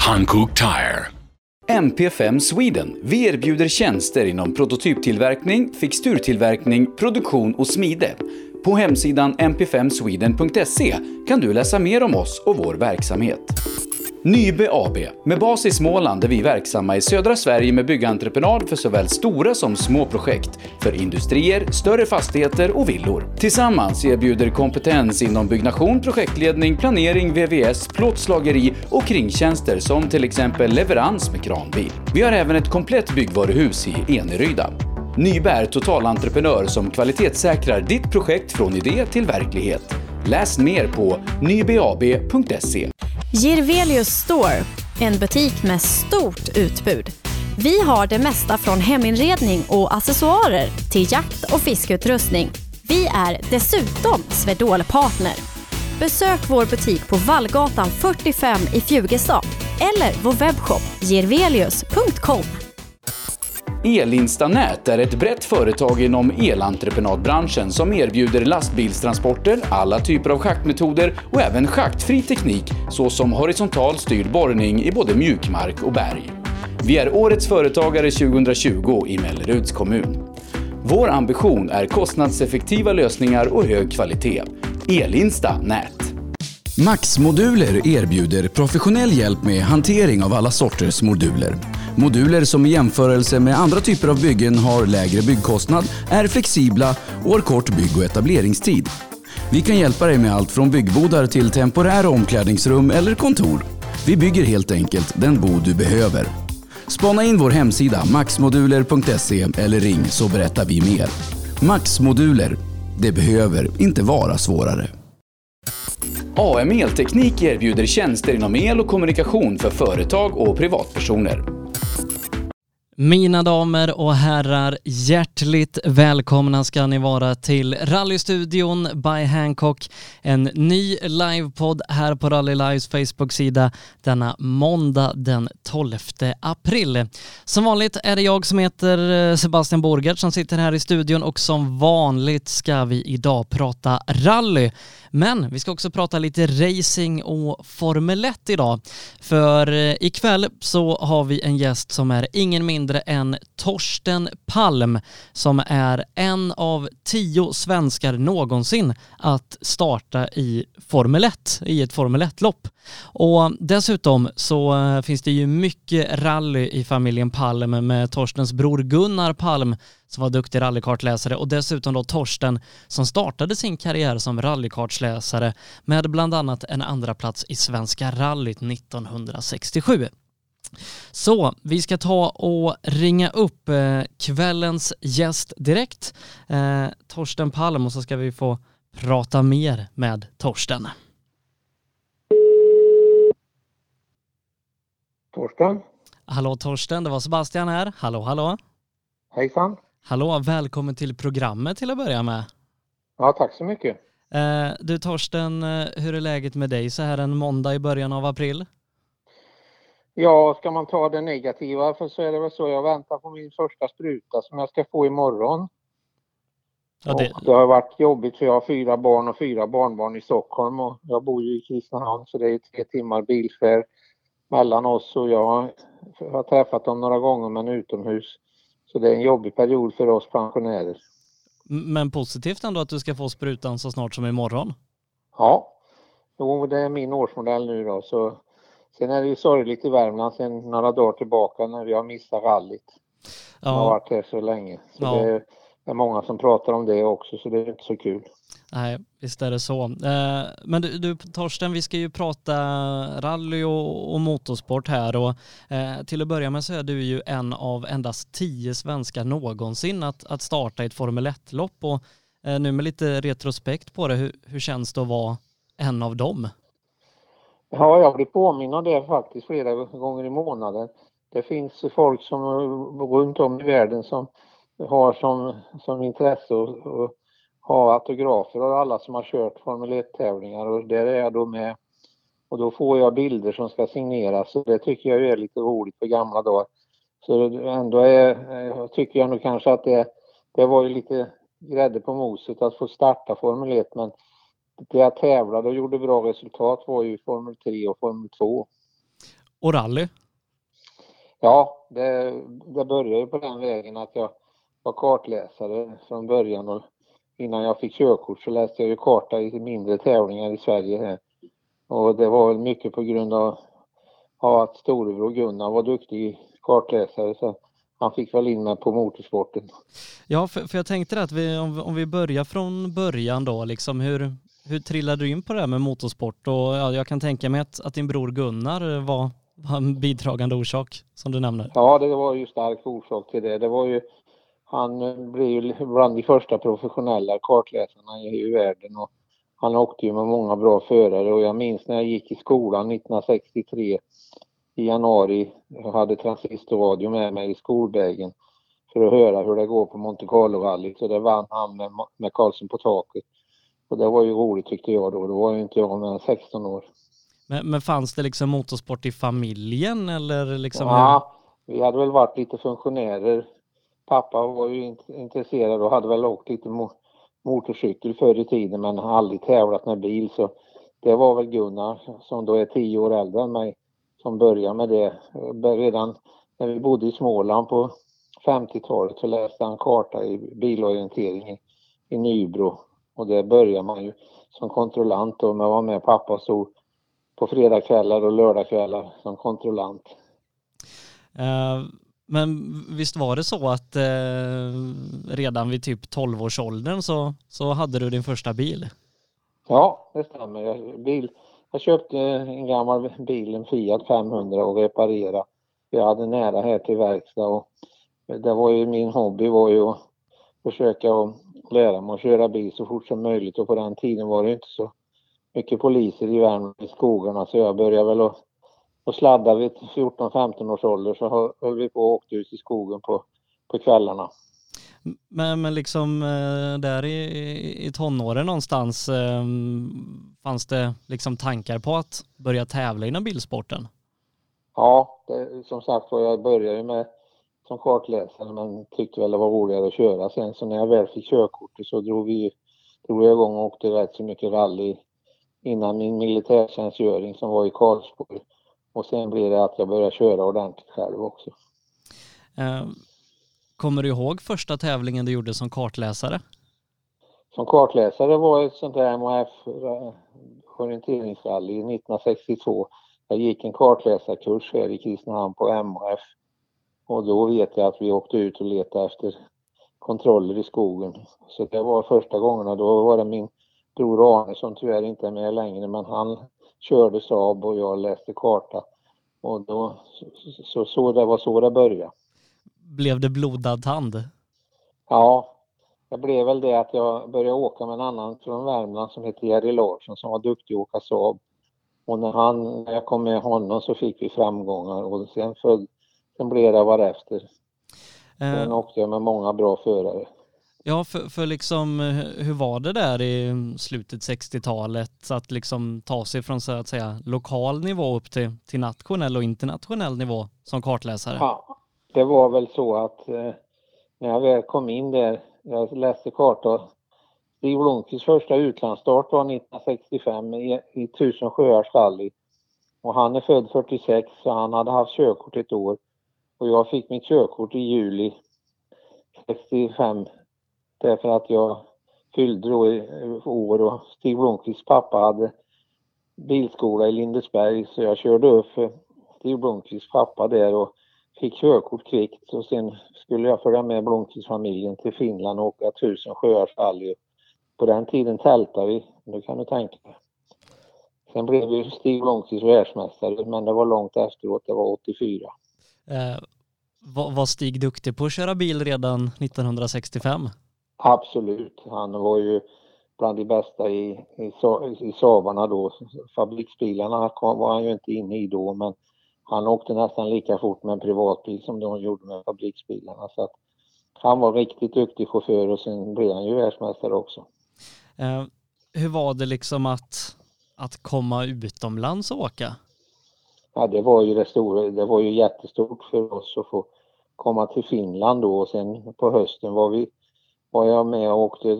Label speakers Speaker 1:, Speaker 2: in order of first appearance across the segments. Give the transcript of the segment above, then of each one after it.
Speaker 1: Hankook Tire.
Speaker 2: MP5 Sweden. Vi erbjuder tjänster inom prototyptillverkning, fixturtillverkning, produktion och smide. På hemsidan mp5sweden.se kan du läsa mer om oss och vår verksamhet. Nybe AB. Med bas i Småland är vi verksamma i södra Sverige med byggentreprenad för såväl stora som små projekt, för industrier, större fastigheter och villor. Tillsammans erbjuder kompetens inom byggnation, projektledning, planering, VVS, plåtslageri och kringtjänster som till exempel leverans med kranbil. Vi har även ett komplett byggvaruhus i Eneryda. Nybe är totalentreprenör som kvalitetssäkrar ditt projekt från idé till verklighet. Läs mer på nybab.se.
Speaker 3: Girvelius Store, en butik med stort utbud. Vi har det mesta från heminredning och accessoarer till jakt och fiskeutrustning. Vi är dessutom Swedol-partner. Besök vår butik på Vallgatan 45 i Fjugestad eller vår webbshop girvelius.com.
Speaker 2: Elinstanät är ett brett företag inom elentreprenadbranschen som erbjuder lastbilstransporter, alla typer av schaktmetoder och även schaktfri teknik såsom horisontal styrd borrning i både mjukmark och berg. Vi är Årets Företagare 2020 i Melleruds kommun. Vår ambition är kostnadseffektiva lösningar och hög kvalitet. Elinsta Nät. Max-moduler erbjuder professionell hjälp med hantering av alla sorters moduler. Moduler som i jämförelse med andra typer av byggen har lägre byggkostnad, är flexibla och har kort bygg och etableringstid. Vi kan hjälpa dig med allt från byggbodar till temporära omklädningsrum eller kontor. Vi bygger helt enkelt den bod du behöver. Spana in vår hemsida maxmoduler.se eller ring så berättar vi mer. Maxmoduler. Det behöver inte vara svårare. AM Elteknik erbjuder tjänster inom el och kommunikation för företag och privatpersoner.
Speaker 4: Mina damer och herrar, hjärtligt välkomna ska ni vara till Rallystudion by Hancock. En ny livepodd här på Rally Lives Facebook-sida denna måndag den 12 april. Som vanligt är det jag som heter eh, Sebastian Borgert som sitter här i studion och som vanligt ska vi idag prata rally. Men vi ska också prata lite racing och Formel 1 idag. För eh, ikväll så har vi en gäst som är ingen mindre än Torsten Palm som är en av tio svenskar någonsin att starta i Formel 1, i ett Formel 1-lopp. Och dessutom så eh, finns det ju mycket rally i familjen Palm med Torstens bror Gunnar Palm som var duktig rallykartläsare och dessutom då Torsten som startade sin karriär som rallykartläsare med bland annat en andra plats i Svenska rallyt 1967. Så vi ska ta och ringa upp eh, kvällens gäst direkt, eh, Torsten Palm, och så ska vi få prata mer med Torsten.
Speaker 5: Torsten?
Speaker 4: Hallå Torsten, det var Sebastian här. Hallå, hallå.
Speaker 5: Hejsan.
Speaker 4: Hallå, välkommen till programmet till att börja med.
Speaker 5: Ja, tack så mycket.
Speaker 4: Eh, du Torsten, eh, hur är läget med dig så här en måndag i början av april?
Speaker 5: Ja, ska man ta det negativa för så är det väl så jag väntar på min första spruta som jag ska få imorgon.
Speaker 4: Ja, det...
Speaker 5: Och det har varit jobbigt för jag har fyra barn och fyra barnbarn i Stockholm och jag bor ju i Kristinehamn så det är tre timmar bilfärd mellan oss och jag har träffat dem några gånger men utomhus. Så det är en jobbig period för oss pensionärer.
Speaker 4: Men positivt ändå att du ska få sprutan så snart som imorgon?
Speaker 5: Ja, jo, det är min årsmodell nu då. Så sen är det ju sorgligt i Värmland sen några dagar tillbaka när vi har missat rallyt. Ja. har varit här så länge. Så ja. det är många som pratar om det också så det är inte så kul.
Speaker 4: Nej, visst är det så. Eh, men du, du Torsten, vi ska ju prata rally och, och motorsport här och eh, till att börja med så är du ju en av endast tio svenskar någonsin att, att starta ett Formel 1-lopp och eh, nu med lite retrospekt på det, hur, hur känns det att vara en av dem?
Speaker 5: Ja, jag blir påminn om det faktiskt flera gånger i månaden. Det finns folk som eh, runt om i världen som har som, som intresse att ha autografer av alla som har kört Formel 1-tävlingar och där är jag då med. Och då får jag bilder som ska signeras och det tycker jag är lite roligt för gamla dagar. Så ändå är, eh, tycker jag nog kanske att det, det var ju lite grädde på moset att få starta Formel 1 men det jag tävlade och gjorde bra resultat var ju Formel 3 och Formel 2.
Speaker 4: och rally?
Speaker 5: Ja, det, det började på den vägen att jag var kartläsare från början och innan jag fick körkort så läste jag ju karta i mindre tävlingar i Sverige här. Och det var väl mycket på grund av, av att storebror Gunnar var duktig kartläsare så han fick väl in mig på motorsporten.
Speaker 4: Ja, för, för jag tänkte att vi, om, om vi börjar från början då, liksom hur, hur trillade du in på det här med motorsport? Och ja, jag kan tänka mig att, att din bror Gunnar var, var en bidragande orsak, som du nämner.
Speaker 5: Ja, det var ju stark orsak till det. Det var ju, han blev ju bland de första professionella kartläsarna i världen och han åkte ju med många bra förare och jag minns när jag gick i skolan 1963 i januari. Jag hade transistorradio med mig i skolvägen för att höra hur det går på Monte Carlo-rallyt och det vann han med, med Karlsson på taket. Och det var ju roligt tyckte jag då. Då var ju inte jag mer än 16 år.
Speaker 4: Men, men, fanns det liksom motorsport i familjen eller liksom?
Speaker 5: Ja, vi hade väl varit lite funktionärer. Pappa var ju intresserad och hade väl åkt lite motorcykel förr i tiden men aldrig tävlat med bil så det var väl Gunnar som då är tio år äldre än mig som började med det. Redan när vi bodde i Småland på 50-talet så läste han karta i bilorientering i, i Nybro och det började man ju som kontrollant och man var med pappa och stod på fredagskvällar och lördagskvällar som kontrollant.
Speaker 4: Uh, men visst var det så att uh, redan vid typ 12-årsåldern så, så hade du din första bil?
Speaker 5: Ja, det stämmer. Jag, bil, jag köpte en gammal bil, en Fiat 500 och reparera. Jag hade nära här till verkstad och det var ju min hobby var ju att försöka att lära mig att köra bil så fort som möjligt och på den tiden var det inte så mycket poliser i Värmland i skogarna så jag började väl att, att sladda vid 14-15 års ålder så höll vi på och åkte ut i skogen på, på kvällarna.
Speaker 4: Men, men liksom eh, där i, i tonåren någonstans eh, fanns det liksom tankar på att börja tävla inom bilsporten?
Speaker 5: Ja, det, som sagt var jag började med som kartläsare men tyckte väl det var roligare att köra sen så när jag väl fick körkortet så drog vi drog jag igång och åkte rätt så mycket rally innan min militärtjänstgöring som var i Karlsborg. Och sen blev det att jag började köra ordentligt själv också.
Speaker 4: Uh, kommer du ihåg första tävlingen du gjorde som kartläsare?
Speaker 5: Som kartläsare var ett sånt där MHF eh, orienteringsrally 1962. Jag gick en kartläsarkurs här i Kristinehamn på MHF och då vet jag att vi åkte ut och letade efter kontroller i skogen. Så det var första gångerna. Då var det min bror Arne som tyvärr inte är med längre men han körde Saab och jag läste karta. Och då, så, så det var så det började.
Speaker 4: Blev det blodad tand?
Speaker 5: Ja, det blev väl det att jag började åka med en annan från Värmland som heter Jerry Larsson som var duktig att åka Saab. Och när, han, när jag kom med honom så fick vi framgångar och sen, följde, sen blev det varefter. Eh. Sen åkte jag med många bra förare.
Speaker 4: Ja, för, för liksom eh, hur var det där i slutet 60-talet att liksom ta sig från så att säga lokal nivå upp till, till nationell och internationell nivå som kartläsare?
Speaker 5: Ja, det var väl så att eh, när jag väl kom in där, jag läste karta, Stig Blomqvists första utlandsstart var 1965 i, i Tusen sjöars rally. Och han är född 46 så han hade haft körkort ett år. Och jag fick mitt körkort i juli 65 Därför att jag fyllde då år och Stig Blomqvists pappa hade bilskola i Lindesberg så jag körde upp för Stig Blomqvists pappa där och fick körkort kvickt och sen skulle jag följa med Blomqvist-familjen till Finland och åka tusen sjöars rally. På den tiden tältade vi, nu kan du tänka dig. Sen blev ju Stig Blomqvist världsmästare men det var långt efteråt, det var 84.
Speaker 4: Eh, var Stig duktig på att köra bil redan 1965?
Speaker 5: Absolut, han var ju bland de bästa i, i, i Saabarna då. Fabriksbilarna var han ju inte inne i då men han åkte nästan lika fort med en privatbil som de gjorde med fabriksbilarna. Så att han var riktigt duktig chaufför och sen blev han ju världsmästare också.
Speaker 4: Eh, hur var det liksom att, att komma utomlands och åka?
Speaker 5: Ja, det var ju det stora, det var ju jättestort för oss att få komma till Finland då och sen på hösten var vi var jag med och åkte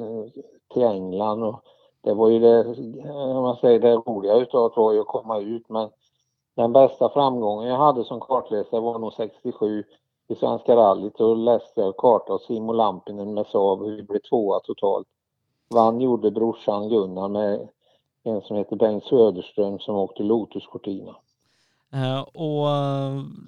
Speaker 5: till England och det var ju det, om man säger det roliga utav det var ju att komma ut men den bästa framgången jag hade som kartläsare var nog 67 i Svenska rallyt. Då läste jag karta och Simo Lampinen med Saab och vi blev tvåa totalt. Vann gjorde brorsan Gunnar med en som heter Bengt Söderström som åkte Lotus Cortina.
Speaker 4: Uh, och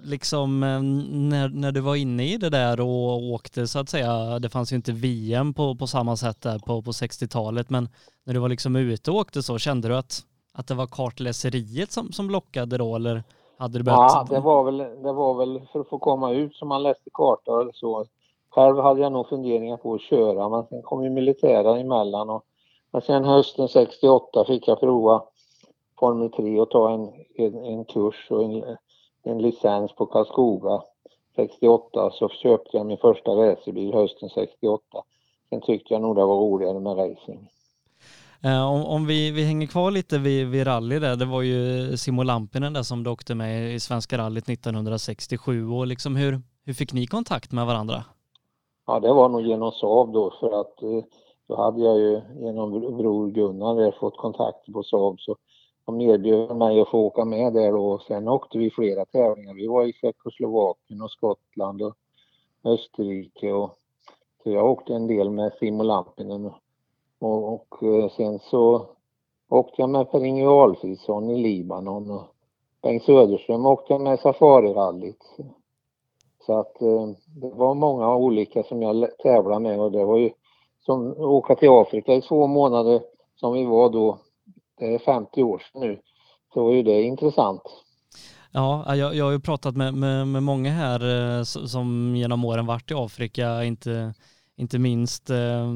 Speaker 4: liksom uh, när, när du var inne i det där och åkte så att säga, det fanns ju inte VM på, på samma sätt där på, på 60-talet, men när du var liksom ute och åkte så, kände du att, att det var kartläseriet som, som lockade då eller hade du börjat?
Speaker 5: Ja, det var, väl, det var väl för att få komma ut som man läste kartor eller så. Själv hade jag nog funderingar på att köra, men sen kom ju militären emellan och men sen hösten 68 fick jag prova Formel 3 och ta en, en, en kurs och en, en licens på Karlskoga 68 så köpte jag min första racerbil hösten 68. Sen tyckte jag nog det var roligare med racing.
Speaker 4: Eh, om, om vi, vi hänger kvar lite vid, vid rally där, det var ju Simo Lampinen där som du åkte med i Svenska rallyt 1967 och liksom hur, hur fick ni kontakt med varandra?
Speaker 5: Ja, det var nog genom Saab då för att eh, då hade jag ju genom bror Gunnar fått kontakt på Saab så de erbjöd mig att få åka med där då. Sen åkte vi flera tävlingar. Vi var i Tjeckoslovakien och Skottland och Österrike och så jag åkte en del med Simo Lampinen och, och, eh, sen så åkte jag med Per-Inge Alfredsson i Libanon och Bengt Söderström åkte med Safarirallyt. Så att eh, det var många olika som jag tävlade med och det var ju som att åka till Afrika i två månader som vi var då, det är 50 år sedan nu, så ju det intressant.
Speaker 4: Ja, jag, jag har ju pratat med, med, med många här eh, som genom åren varit i Afrika, inte, inte minst eh,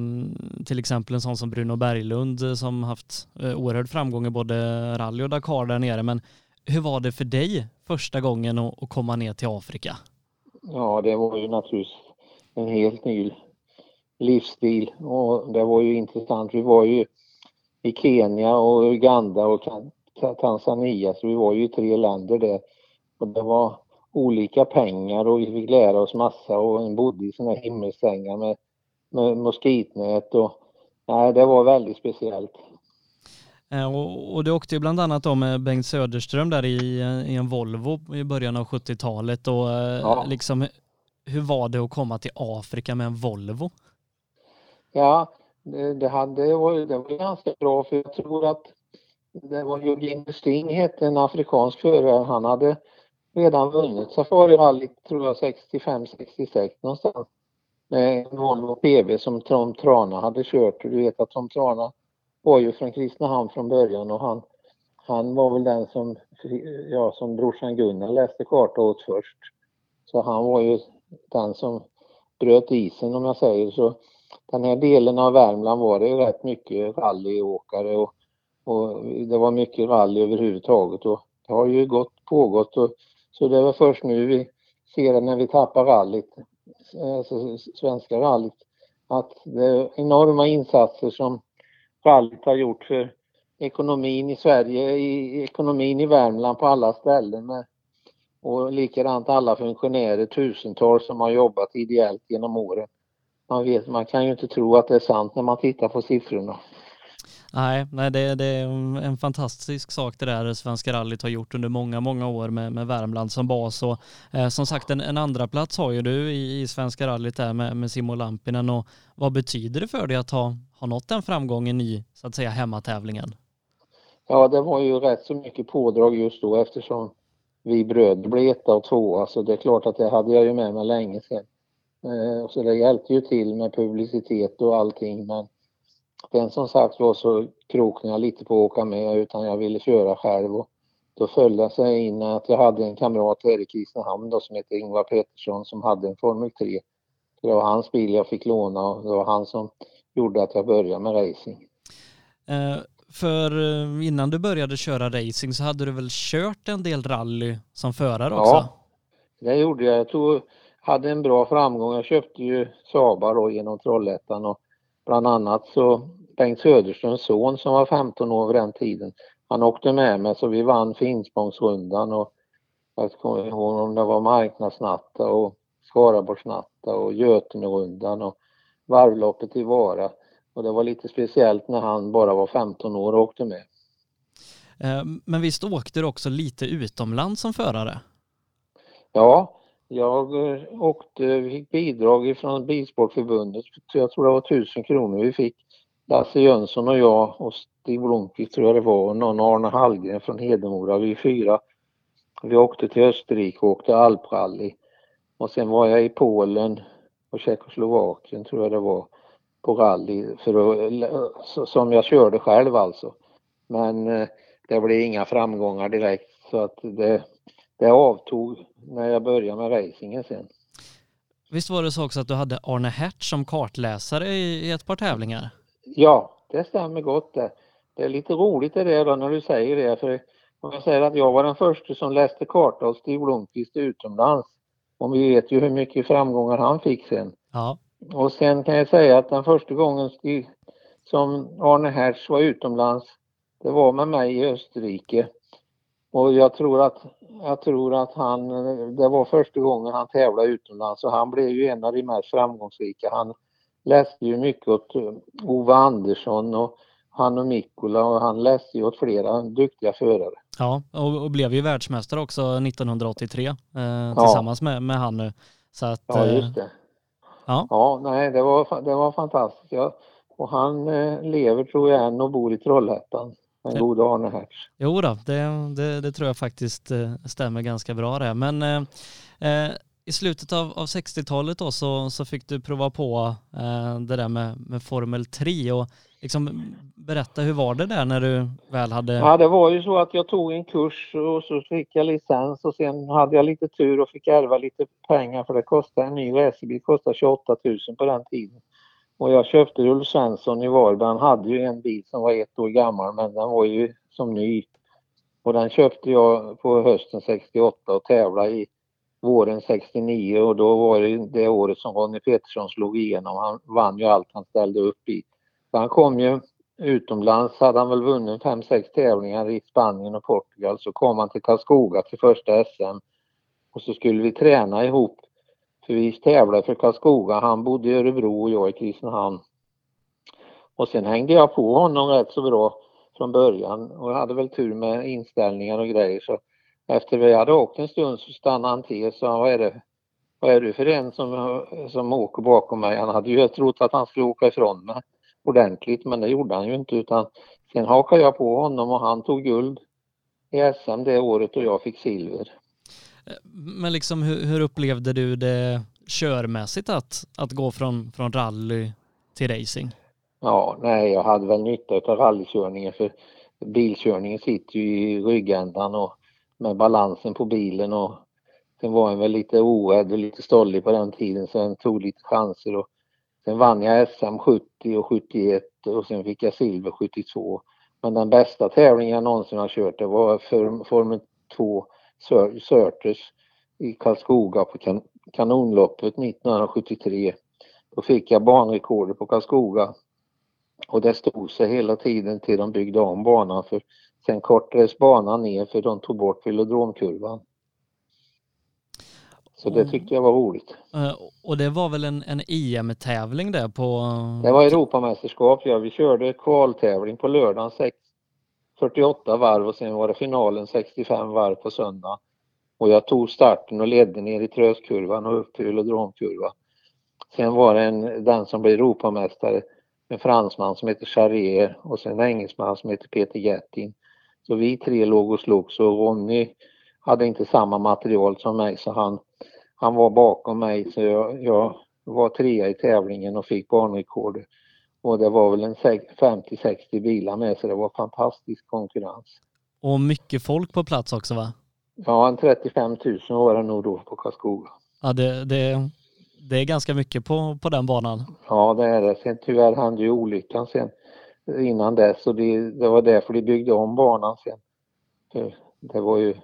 Speaker 4: till exempel en sån som Bruno Berglund eh, som haft oerhörd framgång i både rally och Dakar där nere. Men hur var det för dig första gången att, att komma ner till Afrika?
Speaker 5: Ja, det var ju naturligtvis en helt ny livsstil och det var ju intressant. Vi var ju i Kenya och Uganda och Tanzania så vi var ju i tre länder där och det var olika pengar och vi fick lära oss massa och en bodde i sådana himmelsängar med, med moskitnät och nej, det var väldigt speciellt.
Speaker 4: Eh, och, och du åkte ju bland annat då med Bengt Söderström där i, i en Volvo i början av 70-talet och eh, ja. liksom hur var det att komma till Afrika med en Volvo?
Speaker 5: Ja, det, det, hade, det, var, det var ganska bra för jag tror att det var Eugene Sting hette en afrikansk förare. Han hade redan vunnit Safari-rallyt tror jag 65-66 någonstans. Med en Volvo PV som Tom Trana hade kört. Du vet att Tom Trana var ju från Kristinehamn från början och han, han var väl den som, ja som brorsan Gunnar läste karta åt först. Så han var ju den som bröt isen om jag säger så den här delen av Värmland var det rätt mycket rallyåkare och, och det var mycket rally överhuvudtaget och det har ju gått, pågått och så det var först nu vi ser det när vi tappar rallyt, alltså svenska rallyt, att det är enorma insatser som rallyt har gjort för ekonomin i Sverige, i ekonomin i Värmland på alla ställen med, och likadant alla funktionärer, tusentals som har jobbat ideellt genom åren man, vet, man kan ju inte tro att det är sant när man tittar på siffrorna.
Speaker 4: Nej, nej det, det, är en fantastisk sak det där Svenska rallyt har gjort under många, många år med, med Värmland som bas. Och, eh, som sagt, en, en, andra plats har ju du i, i Svenska rallyt där med, med Simo Lampinen. Och vad betyder det för dig att ha, ha nått den framgången i, så att säga, hemmatävlingen?
Speaker 5: Ja, det var ju rätt så mycket pådrag just då eftersom vi bröder blev etta och tvåa, så det är klart att det hade jag ju med mig länge sedan. Eh, så det hjälpte ju till med publicitet och allting men den som sagt var så kroknade jag lite på att åka med utan jag ville köra själv och då föll det sig in att jag hade en kamrat här i Kristinehamn då som heter Ingvar Pettersson som hade en Formel 3. Det var hans bil jag fick låna och det var han som gjorde att jag började med racing.
Speaker 4: Eh, för eh, innan du började köra racing så hade du väl kört en del rally som förare också?
Speaker 5: Ja, det gjorde jag. Jag tog hade en bra framgång. Jag köpte ju Sabar då genom Trollhättan och bland annat så Bengt Söderströms son som var 15 år vid den tiden, han åkte med mig så vi vann Finspångsrundan och jag kommer ihåg om det var Marknadsnatta och Skaraborgsnatta och Götenerundan och varvloppet i Vara. Och det var lite speciellt när han bara var 15 år och åkte med.
Speaker 4: Eh, men visst åkte du också lite utomlands som förare?
Speaker 5: Ja, jag eh, åkte, åkte, fick bidrag från Bilsportförbundet. Jag tror det var 1000 kronor vi fick. Lasse Jönsson och jag och Stig Blomqvist tror jag det var och någon Arne Hallgren från Hedemora. Vi fyra. Vi åkte till Österrike och åkte alprally. Och sen var jag i Polen och Tjeckoslovakien tror jag det var på rally för att, som jag körde själv alltså. Men eh, det blev inga framgångar direkt så att det, det avtog när jag började med racingen sen.
Speaker 4: Visst var det så också att du hade Arne Hertz som kartläsare i, ett par tävlingar?
Speaker 5: Ja, det stämmer gott det. Det är lite roligt det där då när du säger det för om jag säger att jag var den första som läste karta hos Stig Blomqvist utomlands. Och vi vet ju hur mycket framgångar han fick sen.
Speaker 4: Ja.
Speaker 5: Och sen kan jag säga att den första gången som Arne Hertz var utomlands, det var med mig i Österrike. Och jag tror att, jag tror att han, det var första gången han tävlade utomlands och han blev ju en av de mest framgångsrika. Han läste ju mycket åt Ove Andersson och han och Mikkola och han läste ju åt flera duktiga förare.
Speaker 4: Ja, och, och blev ju världsmästare också 1983 eh, tillsammans ja. med, med han nu. Så att,
Speaker 5: ja, just det. Ja, ja nej, det var, det var fantastiskt. Ja. Och han eh, lever tror jag än och bor i Trollhättan. Den gode Arne Hertz.
Speaker 4: Jo då, det, det, det, tror jag faktiskt eh, stämmer ganska bra det. Men eh, eh i slutet av, av 60-talet då så, så fick du prova på eh, det där med, med Formel 3 och liksom berätta hur var det där när du väl hade?
Speaker 5: Ja det var ju så att jag tog en kurs och så fick jag licens och sen hade jag lite tur och fick ärva lite pengar för det kostade en ny racerbil kostade 28 000 på den tiden. Och jag köpte Ulf Svensson i Varberg. Han hade ju en bil som var ett år gammal men den var ju som ny. Och den köpte jag på hösten 68 och tävlade i våren 69 och då var det det året som Ronny Petersson slog igenom. Han vann ju allt han ställde upp i. Så han kom ju utomlands, hade han väl vunnit fem sex tävlingar i Spanien och Portugal. Så kom han till Karlskoga till första SM och så skulle vi träna ihop. För vi tävlade för Karlskoga. Han bodde i Örebro och jag i Kristinehamn. Och sen hängde jag på honom rätt så bra från början och jag hade väl tur med inställningar och grejer så efter vi hade åkt en stund så stannade han till och sa vad är det, vad är du för en som, som åker bakom mig? Han hade ju trott att han skulle åka ifrån mig ordentligt men det gjorde han ju inte utan sen hakade jag på honom och han tog guld i SM det året och jag fick silver.
Speaker 4: Men liksom hur, hur upplevde du det körmässigt att, att gå från, från rally till racing?
Speaker 5: Ja, nej, jag hade väl nytta av rallykörningen för bilkörningen sitter ju i ryggändan och med balansen på bilen och sen var jag väl lite oädd och lite stollig på den tiden så jag tog lite chanser och sen vann jag SM 70 och 71 och sen fick jag silver 72. Men den bästa tävlingen jag någonsin har kört det var för Formel 2 Surters i Karlskoga på kan kanonloppet 1973. Då fick jag banrekordet på Karlskoga och det stod sig hela tiden till de byggde om banan för sen kortades banan ner för de tog bort velodromkurvan. Så det tyckte jag var roligt.
Speaker 4: Eh, och det var väl en, en EM-tävling där på?
Speaker 5: Det var Europamästerskap, ja. Vi körde kvaltävling på lördagen 6, 48 varv och sen var det finalen 65 varv på söndag. Och jag tog starten och ledde ner i tröskurvan och upp till velodromkurvan. Sen var det en, den som blev Europamästare, en fransman som heter Charrier och sen en engelsman som heter Peter Gettin. Så vi tre låg och slogs och Ronny hade inte samma material som mig så han, han var bakom mig så jag, jag var trea i tävlingen och fick banrekord. Och det var väl en 50-60 bilar med så det var fantastisk konkurrens.
Speaker 4: Och mycket folk på plats också va?
Speaker 5: Ja, en 35 000 var det nog då på Karlskoga.
Speaker 4: Ja, det, det, det är ganska mycket på, på den banan.
Speaker 5: Ja, det är det. Sen tyvärr hände ju olyckan sen innan dess och det, det var därför de byggde om banan sen. Det var ju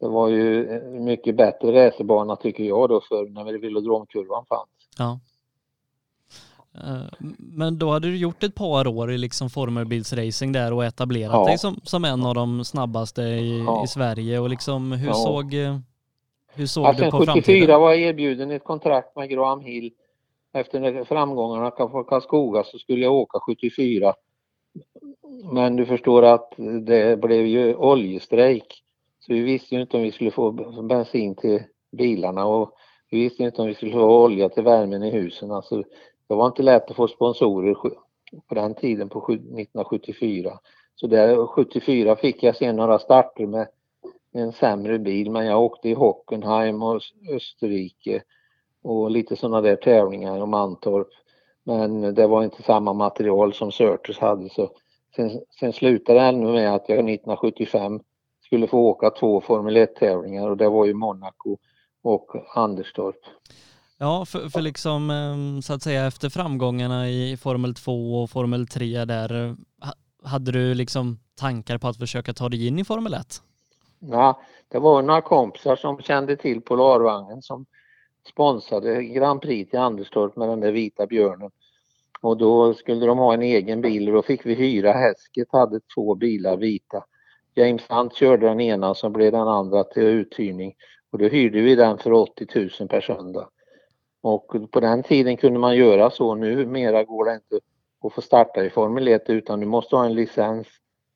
Speaker 5: det var ju mycket bättre racerbana tycker jag då för när velodromkurvan fanns.
Speaker 4: Ja. Eh, men då hade du gjort ett par år i liksom formelbilsracing där och etablerat ja. dig som, som en av de snabbaste i, ja. i Sverige och liksom hur ja. såg, hur såg
Speaker 5: alltså,
Speaker 4: du på
Speaker 5: 74
Speaker 4: framtiden?
Speaker 5: 74 var jag erbjuden ett kontrakt med Graham Hill. Efter framgångarna på Karlskoga så skulle jag åka 74 Men du förstår att det blev ju oljestrejk. Så vi visste ju inte om vi skulle få bensin till bilarna och vi visste inte om vi skulle få olja till värmen i husen. Alltså, det var inte lätt att få sponsorer på den tiden på 1974. Så där 74 fick jag se några starter med en sämre bil men jag åkte i Hockenheim och Österrike och lite sådana där tävlingar och Mantorp. Men det var inte samma material som Surters hade så sen, sen slutade det ännu med att jag 1975 skulle få åka två Formel 1 tävlingar och det var ju Monaco och Anderstorp.
Speaker 4: Ja, för, för liksom ehm, så att säga efter framgångarna i Formel 2 och Formel 3 där, hade du liksom tankar på att försöka ta dig in i Formel 1?
Speaker 5: Ja, det var några kompisar som kände till Polarvagnen som sponsrade Grand Prix till Anderstorp med den där vita björnen. Och då skulle de ha en egen bil och då fick vi hyra. Häsket hade två bilar vita. James Hunt körde den ena som blev den andra till uthyrning och då hyrde vi den för 80 000 per söndag. Och på den tiden kunde man göra så. Numera går det inte att få starta i Formel 1 utan du måste ha en licens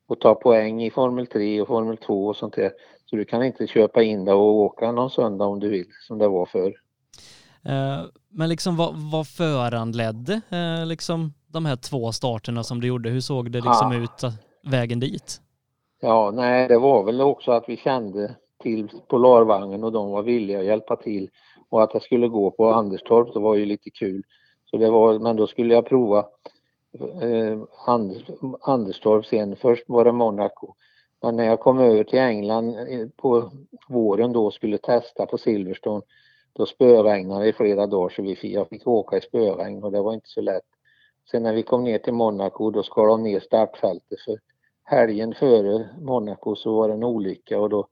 Speaker 5: och ta poäng i Formel 3 och Formel 2 och sånt där. Så du kan inte köpa in det och åka någon söndag om du vill som det var förr.
Speaker 4: Eh, men liksom vad, vad föranledde eh, liksom de här två starterna som du gjorde? Hur såg det liksom ah. ut eh, vägen dit?
Speaker 5: Ja, nej, det var väl också att vi kände till Polarvagnen och de var villiga att hjälpa till och att jag skulle gå på Anderstorp det var ju lite kul. Så det var, men då skulle jag prova eh, Anders, Anderstorp sen. Först var det Monaco. Men när jag kom över till England eh, på våren då och skulle testa på Silverstone då spöregnade det i flera dagar så vi fick, jag fick åka i spöregn och det var inte så lätt. Sen när vi kom ner till Monaco då skar de ner startfältet för helgen före Monaco så var det en olycka och då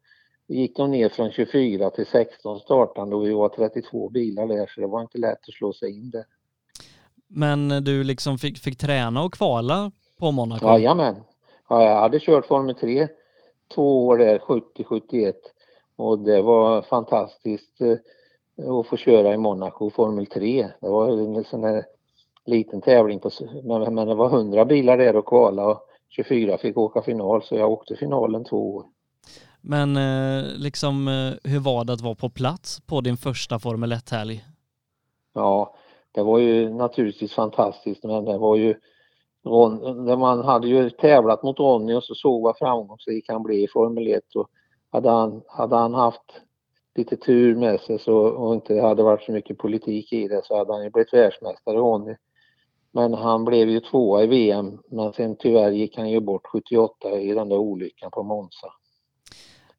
Speaker 5: gick de ner från 24 till 16 startande och vi var 32 bilar där så det var inte lätt att slå sig in där.
Speaker 4: Men du liksom fick, fick träna och kvala på Monaco?
Speaker 5: Jajamän. Ja, jag hade kört Formel 3 två år där, 70-71 och det var fantastiskt eh, att få köra i Monaco Formel 3. Det var en sån där liten tävling på, men det var 100 bilar där och kvala och 24 fick åka final så jag åkte finalen två år.
Speaker 4: Men eh, liksom eh, hur var det att vara på plats på din första Formel 1-helg?
Speaker 5: Ja, det var ju naturligtvis fantastiskt men det var ju Ron, man hade ju tävlat mot Ronny och så såg vad framgångsrik han blev i Formel 1 och hade han, hade han haft lite tur med sig så, och inte hade varit så mycket politik i det så hade han ju blivit världsmästare Ronny. Men han blev ju tvåa i VM men sen tyvärr gick han ju bort 78 i den där olyckan på Monza.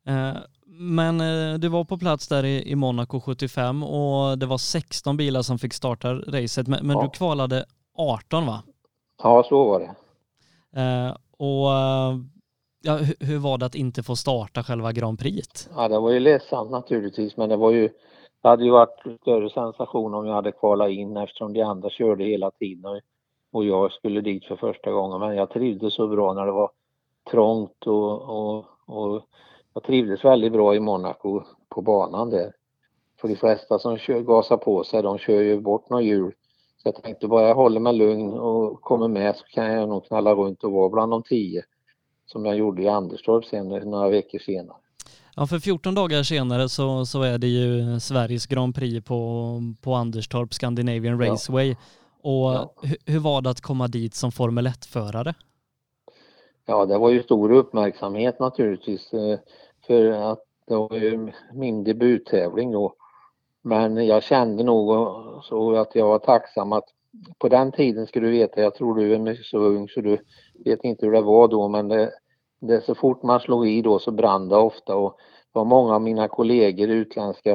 Speaker 4: Eh, men eh, du var på plats där i Monaco 75 och det var 16 bilar som fick starta racet, men, ja. du kvalade 18 va?
Speaker 5: Ja, så var det.
Speaker 4: Eh, och ja, hur var det att inte få starta själva Grand Prix?
Speaker 5: Ja, det var ju ledsamt naturligtvis, men det var ju det hade ju varit större sensation om jag hade kvalat in eftersom de andra körde hela tiden och jag skulle dit för första gången. Men jag trivdes så bra när det var trångt och, och, och jag trivdes väldigt bra i Monaco på banan där. För de flesta som kör, gasar på sig, de kör ju bort några hjul. Så jag tänkte bara jag håller mig lugn och kommer med så kan jag nog knalla runt och vara bland de tio. Som jag gjorde i Anderstorp sen några veckor senare.
Speaker 4: Ja, för 14 dagar senare så, så är det ju Sveriges Grand Prix på, på Anderstorp Scandinavian Raceway. Ja. Och ja. Hur, hur var det att komma dit som Formel 1-förare?
Speaker 5: Ja, det var ju stor uppmärksamhet naturligtvis. För att det var ju min debuttävling då. Men jag kände nog så att jag var tacksam att på den tiden ska du veta, jag tror du är så ung så du vet inte hur det var då men det, det så fort man slog i då så brann det ofta och det var många av mina kollegor, utländska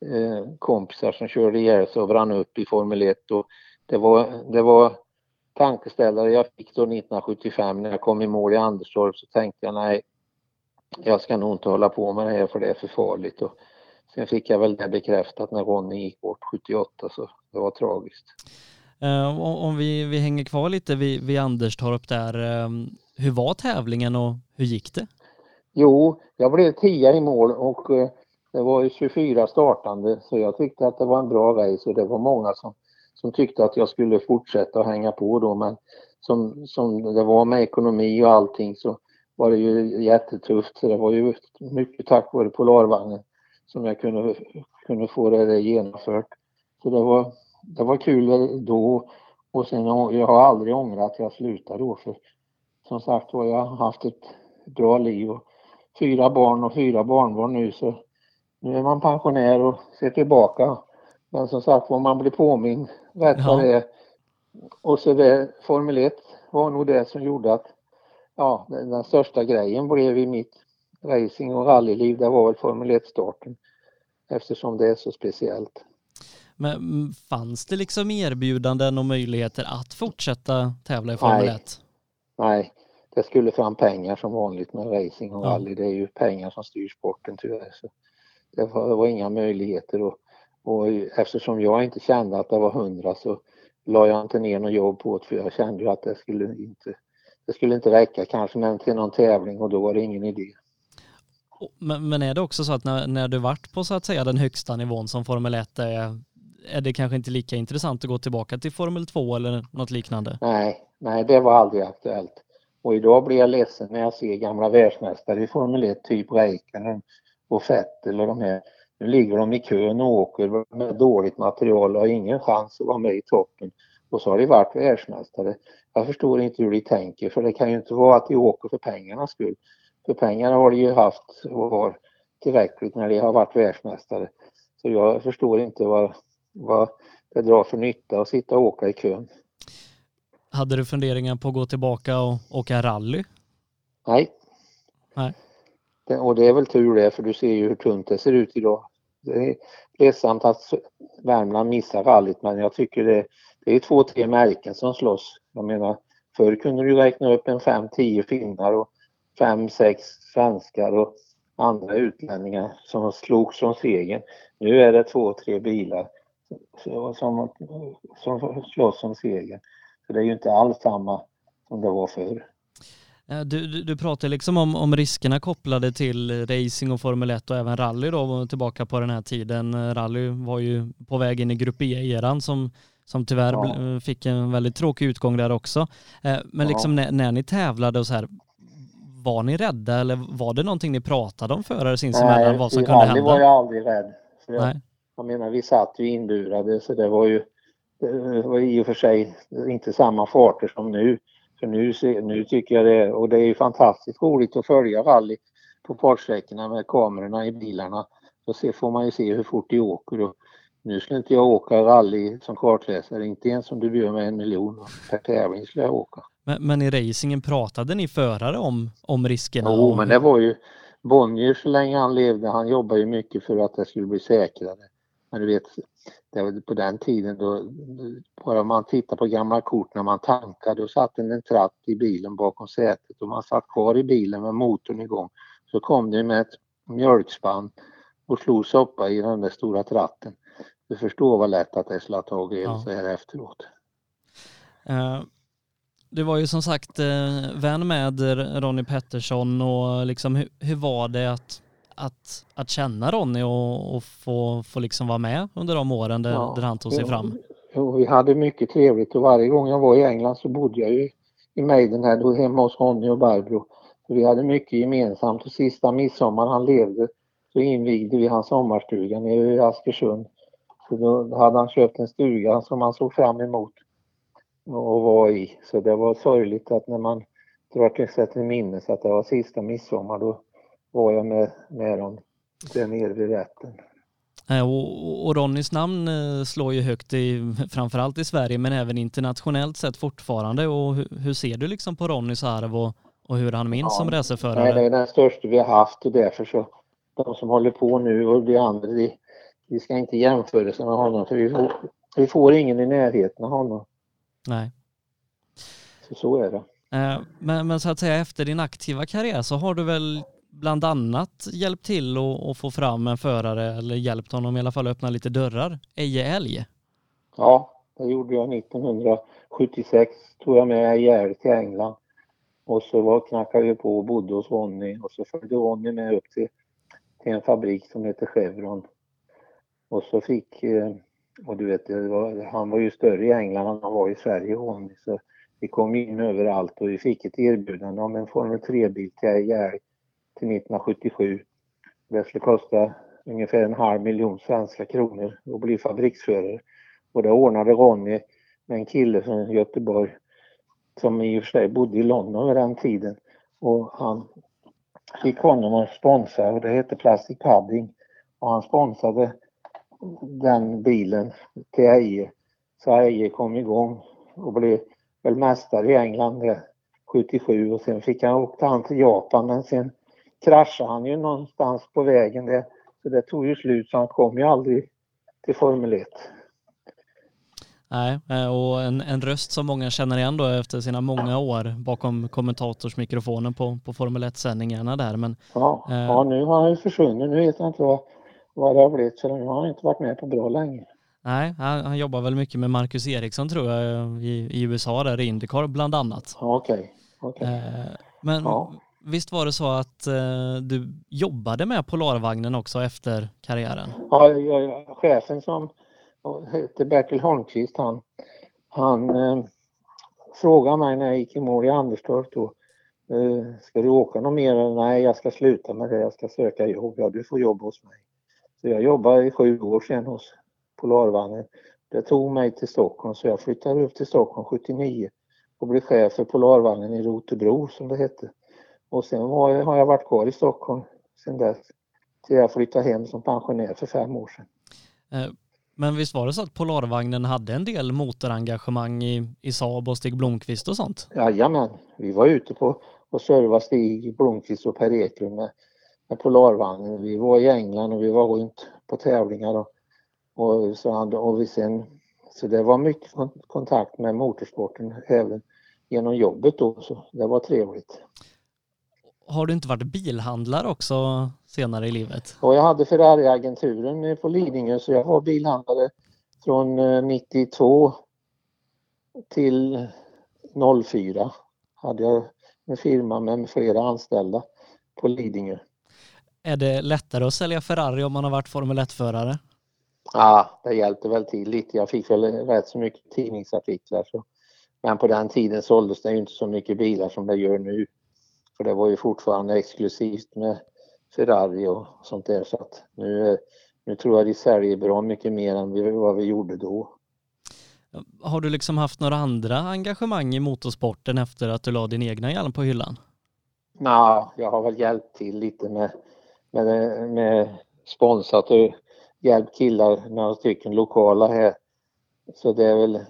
Speaker 5: eh, kompisar som körde ihjäl sig och brann upp i Formel 1 och det var, det var tankeställare jag fick då 1975 när jag kom i mål i Anderstorp så tänkte jag nej, jag ska nog inte hålla på med det här för det är för farligt. Och sen fick jag väl det bekräftat när Ronny gick bort 78 så det var tragiskt.
Speaker 4: Uh, om vi, vi hänger kvar lite vid, vid Anderstorp där, uh, hur var tävlingen och hur gick det?
Speaker 5: Jo, jag blev tia i mål och uh, det var 24 startande så jag tyckte att det var en bra race och det var många som, som tyckte att jag skulle fortsätta och hänga på då men som, som det var med ekonomi och allting så var det ju jättetufft. Så det var ju mycket tack vare Polarvagnen som jag kunde, kunde få det genomfört. Så det var, det var kul då och sen jag har aldrig ångrat att jag slutade då för som sagt var jag har haft ett bra liv och fyra barn och fyra barnbarn nu så nu är man pensionär och ser tillbaka. Men som sagt var man blir påmind rätt vad det är. Och så det, Formel 1 var nog det som gjorde att ja, den, den största grejen blev i mitt racing och rallyliv, det var väl Formel 1-starten. Eftersom det är så speciellt.
Speaker 4: Men mm, fanns det liksom erbjudanden och möjligheter att fortsätta tävla i Formel 1?
Speaker 5: Nej, det skulle fram pengar som vanligt med racing och rally. Ja. Det är ju pengar som styr sporten tyvärr. Så det, var, det var inga möjligheter och, och eftersom jag inte kände att det var hundra så la jag inte ner något jobb på det för jag kände ju att det skulle inte, det skulle inte räcka kanske men till någon tävling och då var det ingen idé.
Speaker 4: Men, men är det också så att när, när du varit på så att säga den högsta nivån som Formel 1 är, är det kanske inte lika intressant att gå tillbaka till Formel 2 eller något liknande?
Speaker 5: Nej, nej det var aldrig aktuellt. Och idag blir jag ledsen när jag ser gamla världsmästare i Formel 1, typ Räikkönen och Vettel och de här. Nu ligger de i kön och åker med dåligt material och har ingen chans att vara med i toppen. Och så har de varit världsmästare. Jag förstår inte hur de tänker för det kan ju inte vara att de åker för pengarnas skull. För pengarna har de ju haft och har tillräckligt när de har varit världsmästare. Så jag förstår inte vad, vad det drar för nytta att sitta och åka i kön.
Speaker 4: Hade du funderingar på att gå tillbaka och åka rally?
Speaker 5: Nej.
Speaker 4: Nej.
Speaker 5: Det, och det är väl tur det, för du ser ju hur tunt det ser ut idag. Det är ledsamt att Värmland missar rallyt, men jag tycker det, det är två, tre märken som slåss. Jag menar, förr kunde du räkna upp en fem, tio finnar och fem, sex svenskar och andra utlänningar som slogs om segern. Nu är det två, tre bilar som, som slåss om segern. Så det är ju inte alls samma som det var förr.
Speaker 4: Eh, du, du, du pratar liksom om, om riskerna kopplade till racing och Formel 1 och även rally då, tillbaka på den här tiden. Eh, rally var ju på väg in i Grupp E-eran som, som tyvärr ja. fick en väldigt tråkig utgång där också. Eh, men liksom när, när, ni tävlade och så här, var ni rädda eller var det någonting ni pratade om förare sinsemellan vad som kunde hända?
Speaker 5: Nej, var jag aldrig rädd. jag, Nej. jag menar, vi satt ju inburade så det var ju det var i och för sig inte samma farter som nu. För nu, nu tycker jag det, och det är ju fantastiskt roligt att följa rally på fartsträckorna med kamerorna i bilarna. Så får man ju se hur fort de åker. Och nu skulle inte jag åka rally som kartläsare, inte ens om du bjöd mig en miljon per tävling skulle jag åka.
Speaker 4: Men, men, i racingen pratade ni förare om, om riskerna?
Speaker 5: Jo, och... men det var ju Bonnier så länge han levde, han jobbade ju mycket för att det skulle bli säkrare. Men du vet, det var på den tiden då, bara man tittar på gamla kort när man tankade, då satt en tratt i bilen bakom sätet och man satt kvar i bilen med motorn igång. Så kom det med ett mjölkspann och slog soppa i den där stora tratten. Du förstår vad lätt att det skulle ha tagit ja. så här efteråt.
Speaker 4: Uh, du var ju som sagt uh, vän med Ronny Pettersson och liksom hur, hur var det att att, att känna Ronny och, och få, få liksom vara med under de åren där, ja, där han tog sig fram?
Speaker 5: Jo, vi hade mycket trevligt och varje gång jag var i England så bodde jag ju i Maiden här, då hemma hos Ronny och Barbro. vi hade mycket gemensamt och sista midsommar han levde så invigde vi hans sommarstuga nere i Askersund. Så då hade han köpt en stuga som han såg fram emot och var i. Så det var sorgligt att när man drar sig till minnes att det var sista midsommar då var jag med, med dem där nere vid rätten.
Speaker 4: Eh, och, och Ronnys namn eh, slår ju högt i, framförallt i Sverige men även internationellt sett fortfarande. Och hur, hur ser du liksom på Ronnys arv och, och hur han minns ja, som racerförare?
Speaker 5: Nej, det är den största vi har haft och därför så de som håller på nu och de andra, de, de ska inte jämföra sig med honom för vi får, vi får ingen i närheten av honom.
Speaker 4: Nej.
Speaker 5: Så, så är det.
Speaker 4: Eh, men, men så att säga efter din aktiva karriär så har du väl bland annat hjälpt till att få fram en förare eller hjälpt honom i alla fall att öppna lite dörrar. Eje Älg.
Speaker 5: Ja, det gjorde jag 1976. Tog jag med Eje Älg till England. Och så var, knackade vi på och bodde hos Ronny och så följde Ronny med upp till, till en fabrik som heter Chevron. Och så fick, eh, och du vet, var, han var ju större i England än han var i Sverige Ronny. Så vi kom in överallt och vi fick ett erbjudande om en Formel 3-bil till Älgälv till 1977. Det skulle kosta ungefär en halv miljon svenska kronor att bli fabriksförare. Och det ordnade Ronny med en kille från Göteborg som i och för sig bodde i London vid den tiden. Och han fick honom att sponsra och det hette Plastic Padding. Och han sponsrade den bilen till Eje. Så Eje kom igång och blev väl mästare i England 77 och sen fick han åkte han till Japan men sen kraschade han ju någonstans på vägen där. Så det tog ju slut så han kom ju aldrig till Formel 1.
Speaker 4: Nej, eh, och en, en röst som många känner igen då efter sina många år bakom kommentatorsmikrofonen på, på Formel 1-sändningarna där. Men,
Speaker 5: ja, eh... ja, nu har han ju försvunnit. Nu vet jag inte vad, vad det har blivit för nu har han inte varit med på bra länge.
Speaker 4: Nej, han, han jobbar väl mycket med Marcus Eriksson tror jag i, i USA där i Indycar bland annat.
Speaker 5: Okej. Okay. okay.
Speaker 4: Eh, men ja. visst var det så att eh, du jobbade med Polarvagnen också efter karriären?
Speaker 5: Ja, jag, chefen som hette Bertil Holmqvist, han, han eh, frågade mig när jag gick i mål i Anderstorp då, eh, ska du åka något mer? Nej, jag ska sluta med det, jag ska söka jobb. Ja, du får jobb hos mig. Så jag jobbade i sju år sedan hos Polarvagnen. Det tog mig till Stockholm så jag flyttade upp till Stockholm 79 och blev chef för Polarvagnen i Rotebro som det hette. Och sen var, har jag varit kvar i Stockholm sedan dess till jag flyttade hem som pensionär för fem år sedan.
Speaker 4: Eh, men visst var det så att Polarvagnen hade en del motorengagemang i, i Saab och Stig Blomqvist och sånt?
Speaker 5: Jajamän, vi var ute på och serva Stig Blomqvist och Per Eklund med, med Polarvagnen. Vi var i England och vi var runt på tävlingar och, och, så, och vi sen, så det var mycket kontakt med motorsporten även genom jobbet då, så det var trevligt.
Speaker 4: Har du inte varit bilhandlare också senare i livet?
Speaker 5: Och jag hade Ferrari-agenturen på Lidingö så jag var bilhandlare från 92 eh, till 04 hade jag en firma med flera anställda på Lidingö.
Speaker 4: Är det lättare att sälja Ferrari om man har varit Formel 1-förare?
Speaker 5: Ja, det hjälpte väl till lite. Jag fick väl rätt så mycket tidningsartiklar. Så. Men på den tiden såldes det inte så mycket bilar som det gör nu. För det var ju fortfarande exklusivt med Ferrari och sånt där så att nu, nu tror jag de säljer bra mycket mer än vad vi gjorde då.
Speaker 4: Har du liksom haft några andra engagemang i motorsporten efter att du la din egna hjälm på hyllan?
Speaker 5: Ja, jag har väl hjälpt till lite med, med, med sponsrat och hjälpt killar, några stycken lokala här. Så det är väl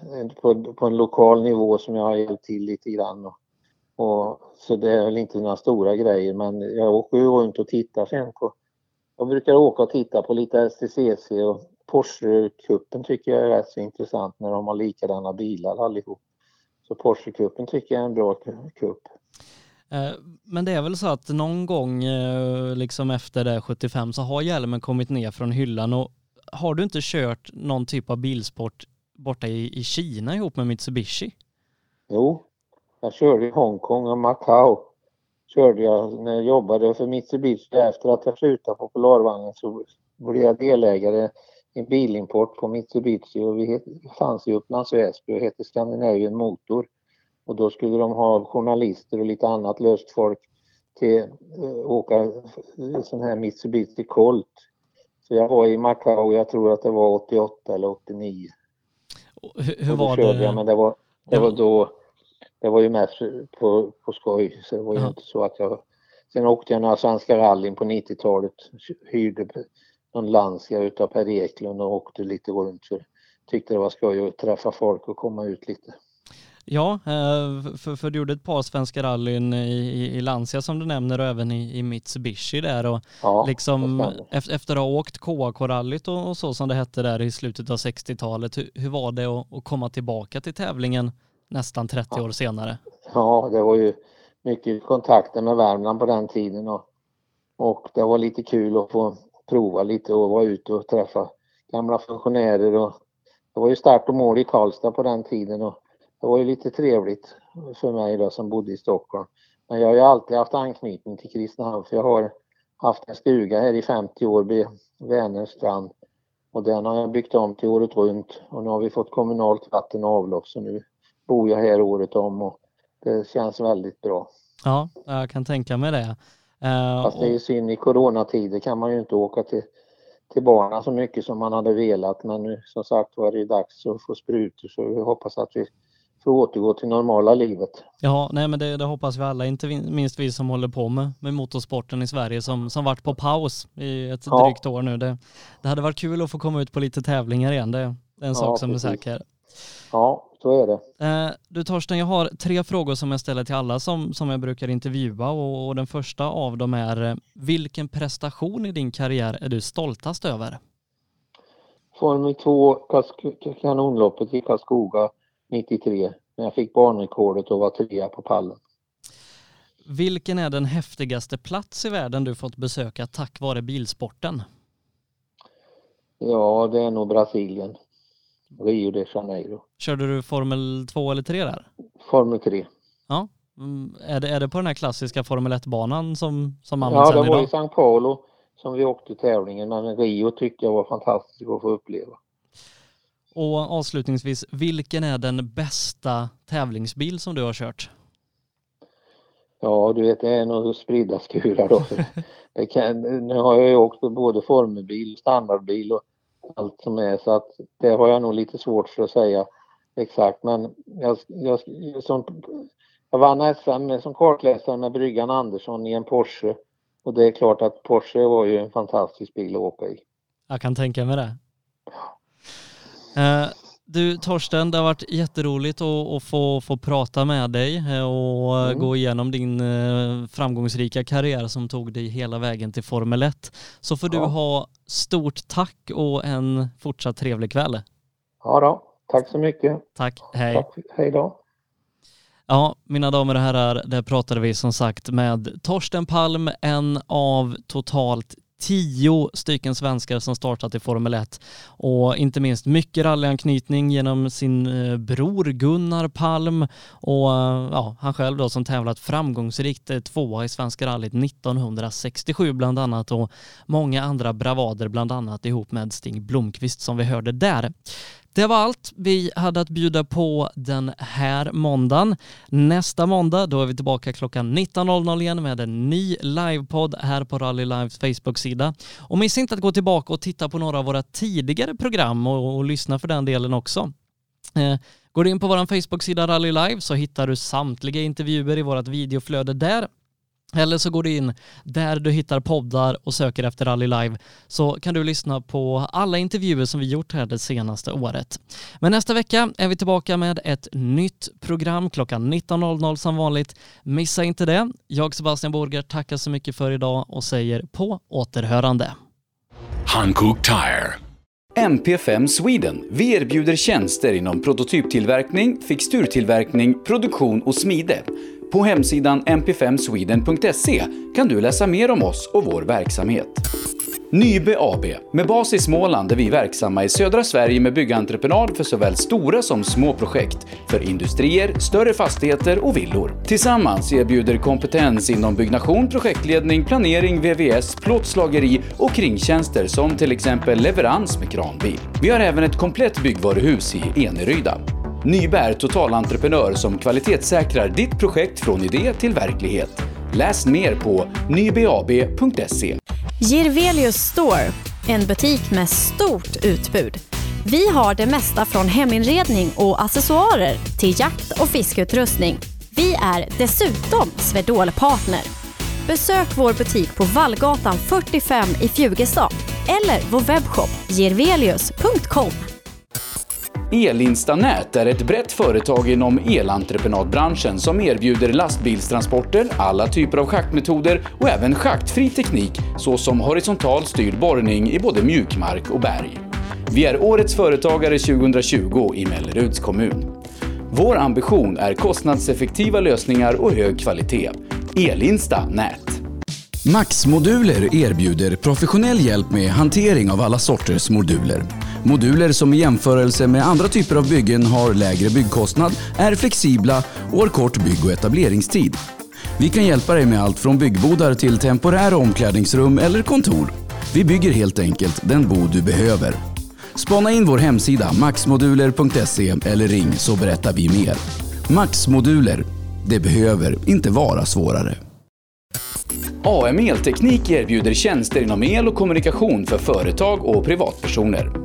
Speaker 5: på, på en lokal nivå som jag har hjälpt till lite grann. Och, och, så det är väl inte några stora grejer men jag åker ju runt och tittar sen på jag brukar åka och titta på lite STCC och Porsche-cupen tycker jag är rätt så intressant när de har likadana bilar allihop. Så Porsche-cupen tycker jag är en bra cup.
Speaker 4: Eh, men det är väl så att någon gång eh, liksom efter det 75 så har hjälmen kommit ner från hyllan och har du inte kört någon typ av bilsport borta i, i Kina ihop med Mitsubishi?
Speaker 5: Jo, jag körde i Hongkong och Macao. Körde jag när jag jobbade för Mitsubishi. Efter att jag slutade på Polarvagnen så blev jag delägare i en bilimport på Mitsubishi och vi fanns i Upplands Väsby och hette Scandinavian Motor. Och då skulle de ha journalister och lite annat löst folk till uh, åka sån här Mitsubishi Colt. Så jag var i Macao, jag tror att det var 88 eller 89.
Speaker 4: Hur, hur var det?
Speaker 5: Jag, men det var, det var då det var ju mest på, på skoj så det var ju ja. inte så att jag... Sen åkte jag några svenska rallyn på 90-talet, hyrde någon Lancia utav Per Eklund och åkte lite runt för tyckte det var skoj att träffa folk och komma ut lite.
Speaker 4: Ja, eh, för, för du gjorde ett par svenska rallyn i, i Lancia som du nämner och även i, i Mitsubishi där och ja, liksom efter, att ha åkt KAK-rallyt och, och, så som det hette där i slutet av 60-talet, hur, hur var det att, att komma tillbaka till tävlingen nästan 30 år senare.
Speaker 5: Ja, det var ju mycket kontakter med Värmland på den tiden och, och det var lite kul att få prova lite och vara ute och träffa gamla funktionärer och det var ju start och mål i Karlstad på den tiden och det var ju lite trevligt för mig då som bodde i Stockholm. Men jag har ju alltid haft anknytning till Kristinehamn för jag har haft en stuga här i 50 år vid Vänerns strand och den har jag byggt om till året runt och nu har vi fått kommunalt vatten och avlopp så nu bor jag här året om och det känns väldigt bra.
Speaker 4: Ja, jag kan tänka mig det.
Speaker 5: Uh, Fast det är ju synd i coronatider kan man ju inte åka till, till barnen så mycket som man hade velat men nu som sagt var det dags att få sprutor så vi hoppas att vi får återgå till normala livet.
Speaker 4: Ja, nej men det, det, hoppas vi alla, inte minst vi som håller på med, med motorsporten i Sverige som, som varit på paus i ett ja. drygt år nu. Det, det hade varit kul att få komma ut på lite tävlingar igen, det, det är en sak ja, som precis. är säker.
Speaker 5: Ja, så är det.
Speaker 4: Eh, du Torsten, jag har tre frågor som jag ställer till alla som, som jag brukar intervjua och, och den första av dem är eh, vilken prestation i din karriär är du stoltast över?
Speaker 5: Formel 2 kanonloppet i Karlskoga 93 när jag fick banrekordet och var trea på pallen.
Speaker 4: Vilken är den häftigaste plats i världen du fått besöka tack vare bilsporten?
Speaker 5: Ja, det är nog Brasilien. Rio de Janeiro.
Speaker 4: Körde du Formel 2 eller 3 där?
Speaker 5: Formel 3.
Speaker 4: Ja. Mm, är det, är det på den här klassiska Formel 1-banan som, som används
Speaker 5: Ja, det var i São Paulo som vi åkte tävlingen, men Rio tyckte jag var fantastiskt att få uppleva.
Speaker 4: Och avslutningsvis, vilken är den bästa tävlingsbil som du har kört?
Speaker 5: Ja, du vet, det är nog spridda skurar då. kan, nu har jag ju åkt både formelbil, standardbil och allt som är så att det har jag nog lite svårt för att säga exakt men jag, jag, som, jag vann SM som kartläsare med bryggan Andersson i en Porsche och det är klart att Porsche var ju en fantastisk bil att åka i.
Speaker 4: Jag kan tänka mig det. Uh, du Torsten, det har varit jätteroligt att, få, få prata med dig eh, och mm. gå igenom din eh, framgångsrika karriär som tog dig hela vägen till Formel 1. Så får ja. du ha stort tack och en fortsatt trevlig kväll.
Speaker 5: Ja då, tack så mycket.
Speaker 4: Tack, hej. Tack,
Speaker 5: hej då.
Speaker 4: Ja, mina damer och herrar, där pratade vi som sagt med Torsten Palm, en av totalt tio stycken svenskar som startat i Formel 1 och inte minst mycket rallyanknytning genom sin eh, bror Gunnar Palm. Och eh, ja, han själv då som tävlat framgångsrikt eh, tvåa i Svenska rallyt 1967 bland annat. Och många andra bravader bland annat ihop med Stig Blomqvist som vi hörde där. Det var allt vi hade att bjuda på den här måndagen. Nästa måndag då är vi tillbaka klockan 19.00 igen med en ny livepodd här på Rally Lives Facebook-sida. Och missa inte att gå tillbaka och titta på några av våra tidigare program och, och lyssna för den delen också. Eh, går du in på vår Facebook-sida Rally Live så hittar du samtliga intervjuer i vårt videoflöde där. Eller så går du in där du hittar poddar och söker efter Rally Live så kan du lyssna på alla intervjuer som vi gjort här det senaste året. Men nästa vecka är vi tillbaka med ett nytt program klockan 19.00 som vanligt. Missa inte det. Jag Sebastian Borger tackar så mycket för idag och säger på återhörande.
Speaker 1: Hankook Tire
Speaker 2: MP5 Sweden. Vi erbjuder tjänster inom prototyptillverkning, fixturtillverkning, produktion och smide. På hemsidan mp5sweden.se kan du läsa mer om oss och vår verksamhet. Nybe AB, med bas i Småland är vi verksamma i södra Sverige med byggentreprenad för såväl stora som små projekt, för industrier, större fastigheter och villor. Tillsammans erbjuder kompetens inom byggnation, projektledning, planering, VVS, plåtslageri och kringtjänster som till exempel leverans med kranbil. Vi har även ett komplett byggvaruhus i Eneryda. Nyberg är totalentreprenör som kvalitetssäkrar ditt projekt från idé till verklighet. Läs mer på nybab.se.
Speaker 3: Girvelius Store, en butik med stort utbud. Vi har det mesta från heminredning och accessoarer till jakt och fiskeutrustning. Vi är dessutom Swedol-partner. Besök vår butik på Vallgatan 45 i Fjugestad eller vår webbshop girvelius.com.
Speaker 2: Elinstanät är ett brett företag inom elentreprenadbranschen som erbjuder lastbilstransporter, alla typer av schaktmetoder och även schaktfri teknik såsom horisontal styrd borrning i både mjukmark och berg. Vi är Årets Företagare 2020 i Melleruds kommun. Vår ambition är kostnadseffektiva lösningar och hög kvalitet. Elinsta Nät.
Speaker 6: Max Moduler erbjuder professionell hjälp med hantering av alla sorters moduler. Moduler som i jämförelse med andra typer av byggen har lägre byggkostnad, är flexibla och har kort bygg och etableringstid. Vi kan hjälpa dig med allt från byggbodar till temporära omklädningsrum eller kontor. Vi bygger helt enkelt den bod du behöver. Spana in vår hemsida maxmoduler.se eller ring så berättar vi mer. MaxModuler, Det behöver inte vara svårare.
Speaker 2: AM Elteknik erbjuder tjänster inom el och kommunikation för företag och privatpersoner.